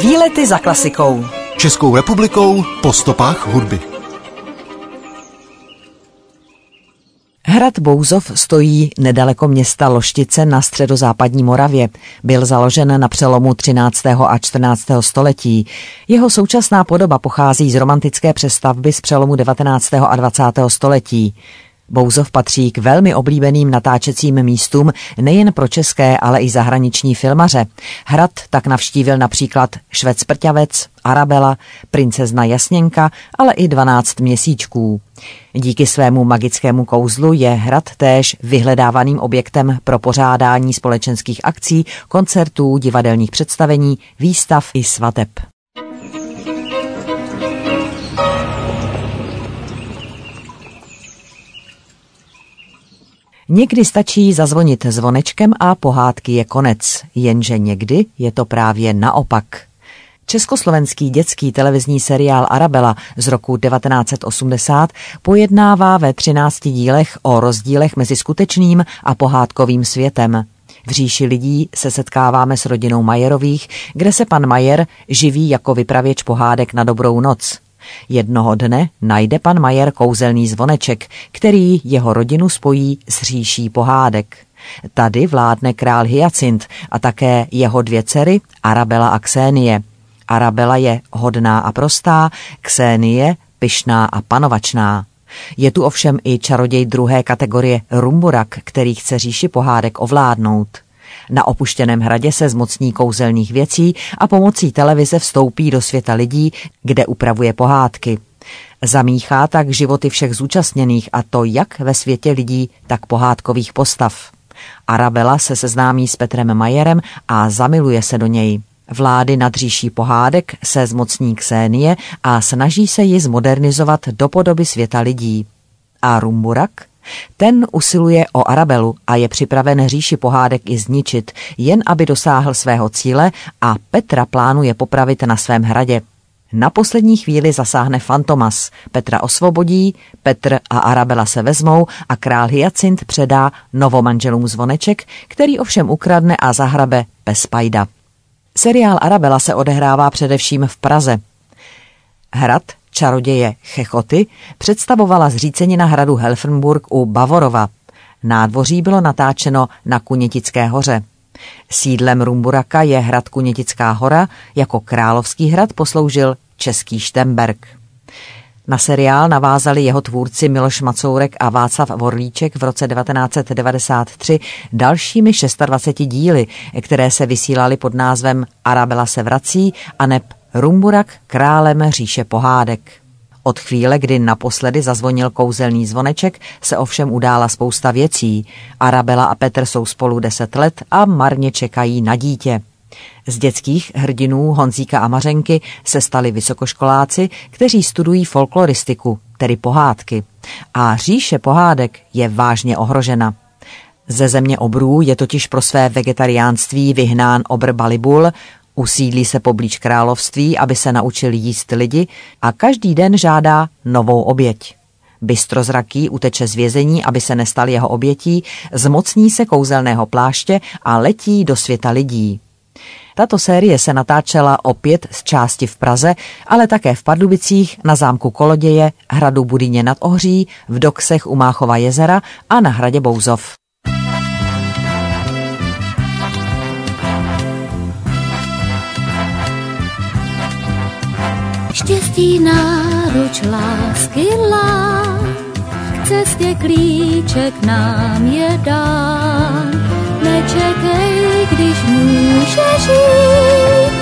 Výlety za klasikou. Českou republikou po stopách hudby. Hrad Bouzov stojí nedaleko města Loštice na středozápadní Moravě. Byl založen na přelomu 13. a 14. století. Jeho současná podoba pochází z romantické přestavby z přelomu 19. a 20. století. Bouzov patří k velmi oblíbeným natáčecím místům nejen pro české, ale i zahraniční filmaře. Hrad tak navštívil například Švec Prťavec, Arabela, princezna Jasněnka, ale i 12 měsíčků. Díky svému magickému kouzlu je hrad též vyhledávaným objektem pro pořádání společenských akcí, koncertů, divadelních představení, výstav i svateb. Někdy stačí zazvonit zvonečkem a pohádky je konec, jenže někdy je to právě naopak. Československý dětský televizní seriál Arabela z roku 1980 pojednává ve 13 dílech o rozdílech mezi skutečným a pohádkovým světem. V říši lidí se setkáváme s rodinou Majerových, kde se pan Majer živí jako vypravěč pohádek na dobrou noc. Jednoho dne najde pan Majer kouzelný zvoneček, který jeho rodinu spojí s říší pohádek. Tady vládne král Hyacint a také jeho dvě dcery Arabela a Ksenie. Arabela je hodná a prostá, Ksenie pyšná a panovačná. Je tu ovšem i čaroděj druhé kategorie Rumburak, který chce říši pohádek ovládnout. Na opuštěném hradě se zmocní kouzelných věcí a pomocí televize vstoupí do světa lidí, kde upravuje pohádky. Zamíchá tak životy všech zúčastněných a to jak ve světě lidí, tak pohádkových postav. Arabela se seznámí s Petrem Majerem a zamiluje se do něj. Vlády nadříší pohádek se zmocní Ksenie a snaží se ji zmodernizovat do podoby světa lidí. A Rumburak? Ten usiluje o Arabelu a je připraven říši pohádek i zničit, jen aby dosáhl svého cíle a Petra plánuje popravit na svém hradě. Na poslední chvíli zasáhne Fantomas, Petra osvobodí, Petr a Arabela se vezmou a král Hyacint předá novomanželům zvoneček, který ovšem ukradne a zahrabe Pespajda. Seriál Arabela se odehrává především v Praze. Hrad čaroděje Chechoty představovala zřícenina hradu Helfenburg u Bavorova. Nádvoří bylo natáčeno na Kunětické hoře. Sídlem Rumburaka je hrad Kunětická hora, jako královský hrad posloužil Český Štemberg. Na seriál navázali jeho tvůrci Miloš Macourek a Václav Vorlíček v roce 1993 dalšími 26 díly, které se vysílaly pod názvem Arabela se vrací a neb Rumburak králem říše pohádek. Od chvíle, kdy naposledy zazvonil kouzelný zvoneček, se ovšem udála spousta věcí. Arabela a Petr jsou spolu deset let a marně čekají na dítě. Z dětských hrdinů Honzíka a Mařenky se stali vysokoškoláci, kteří studují folkloristiku, tedy pohádky. A říše pohádek je vážně ohrožena. Ze země obrů je totiž pro své vegetariánství vyhnán obr Balibul, Usídlí se poblíž království, aby se naučil jíst lidi a každý den žádá novou oběť. Bystrozraký uteče z vězení, aby se nestal jeho obětí, zmocní se kouzelného pláště a letí do světa lidí. Tato série se natáčela opět z části v Praze, ale také v Pardubicích, na zámku Koloděje, hradu Budyně nad Ohří, v Doksech u Máchova jezera a na hradě Bouzov. Štěstí náruč lásky lá, k cestě klíček nám je dán. Nečekej, když můžeš jít,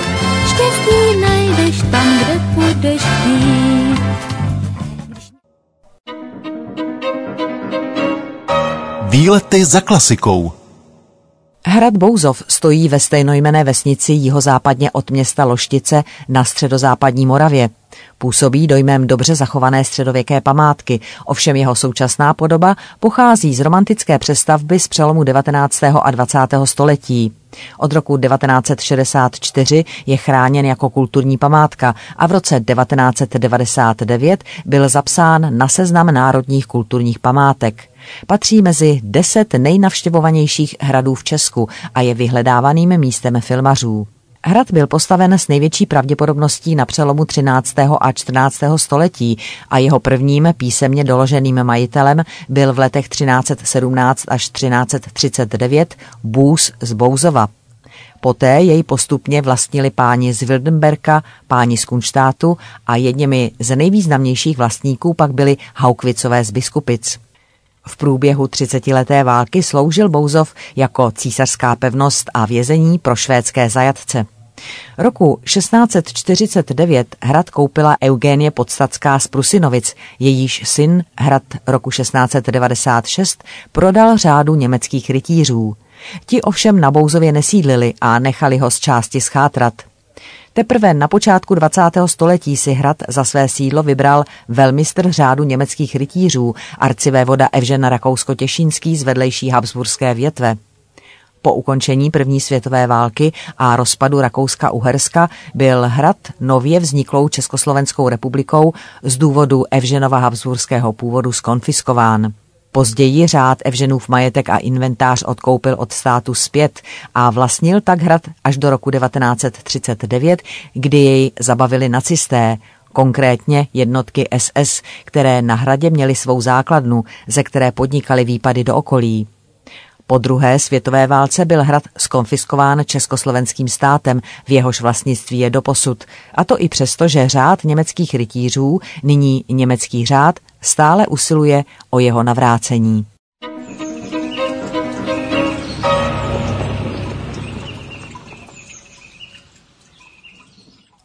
štěstí najdeš tam, kde budeš chtít. Výlety za klasikou. Hrad Bouzov stojí ve stejnojmené vesnici jihozápadně od města Loštice na středozápadní Moravě. Působí dojmem dobře zachované středověké památky, ovšem jeho současná podoba pochází z romantické přestavby z přelomu 19. a 20. století. Od roku 1964 je chráněn jako kulturní památka a v roce 1999 byl zapsán na seznam národních kulturních památek. Patří mezi deset nejnavštěvovanějších hradů v Česku a je vyhledávaným místem filmařů. Hrad byl postaven s největší pravděpodobností na přelomu 13. a 14. století a jeho prvním písemně doloženým majitelem byl v letech 1317 až 1339 Bůz z Bouzova. Poté jej postupně vlastnili páni z Wildenberka, páni z Kunštátu a jedněmi z nejvýznamnějších vlastníků pak byli Haukvicové z Biskupic. V průběhu třicetileté války sloužil Bouzov jako císařská pevnost a vězení pro švédské zajatce. Roku 1649 hrad koupila Eugenie Podstatská z Prusinovic, jejíž syn hrad roku 1696 prodal řádu německých rytířů. Ti ovšem na Bouzově nesídlili a nechali ho z části schátrat. Teprve na počátku 20. století si hrad za své sídlo vybral velmistr řádu německých rytířů, arcivévoda Evžena Rakousko-Těšínský z vedlejší Habsburské větve. Po ukončení první světové války a rozpadu Rakouska-Uherska byl hrad nově vzniklou Československou republikou z důvodu Evženova habsburského původu skonfiskován. Později řád Evženův majetek a inventář odkoupil od státu zpět a vlastnil tak hrad až do roku 1939, kdy jej zabavili nacisté, konkrétně jednotky SS, které na hradě měly svou základnu, ze které podnikali výpady do okolí. Po druhé světové válce byl hrad skonfiskován československým státem, v jehož vlastnictví je doposud. A to i přesto, že řád německých rytířů, nyní německý řád, stále usiluje o jeho navrácení.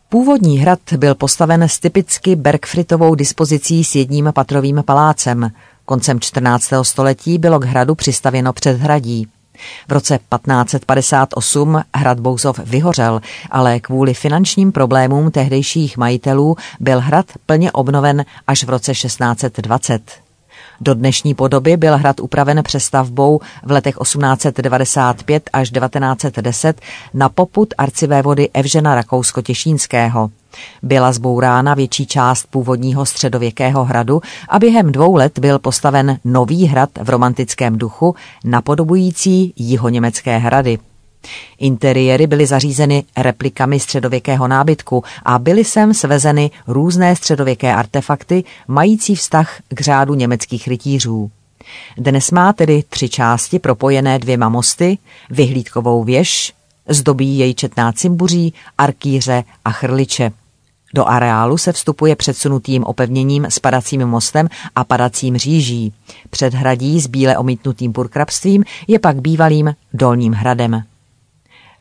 Původní hrad byl postaven s typicky Bergfritovou dispozicí s jedním patrovým palácem. Koncem 14. století bylo k hradu přistavěno předhradí. V roce 1558 hrad Bouzov vyhořel, ale kvůli finančním problémům tehdejších majitelů byl hrad plně obnoven až v roce 1620. Do dnešní podoby byl hrad upraven přestavbou v letech 1895 až 1910 na poput arcivévody Evžena Rakousko-Těšínského. Byla zbourána větší část původního středověkého hradu a během dvou let byl postaven nový hrad v romantickém duchu, napodobující jihoněmecké hrady. Interiéry byly zařízeny replikami středověkého nábytku a byly sem svezeny různé středověké artefakty mající vztah k řádu německých rytířů. Dnes má tedy tři části propojené dvěma mosty, vyhlídkovou věž, zdobí jej četná cimbuří, arkýře a chrliče. Do areálu se vstupuje předsunutým opevněním s padacím mostem a padacím říží. Před hradí s bíle omítnutým purkrabstvím je pak bývalým dolním hradem.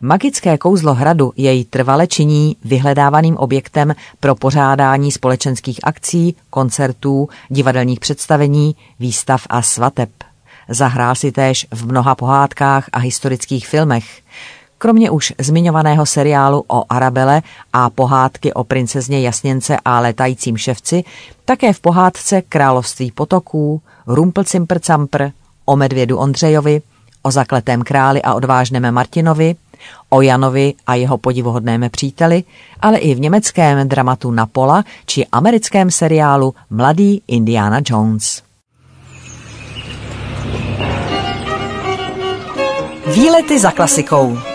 Magické kouzlo hradu jej trvale činí vyhledávaným objektem pro pořádání společenských akcí, koncertů, divadelních představení, výstav a svateb. Zahrál si též v mnoha pohádkách a historických filmech. Kromě už zmiňovaného seriálu o Arabele a pohádky o princezně Jasněnce a letajícím ševci, také v pohádce Království potoků, Rumpelcimprcampr, o medvědu Ondřejovi, o zakletém králi a odvážném Martinovi, o Janovi a jeho podivuhodném příteli, ale i v německém dramatu Napola či americkém seriálu Mladý Indiana Jones. Výlety za klasikou.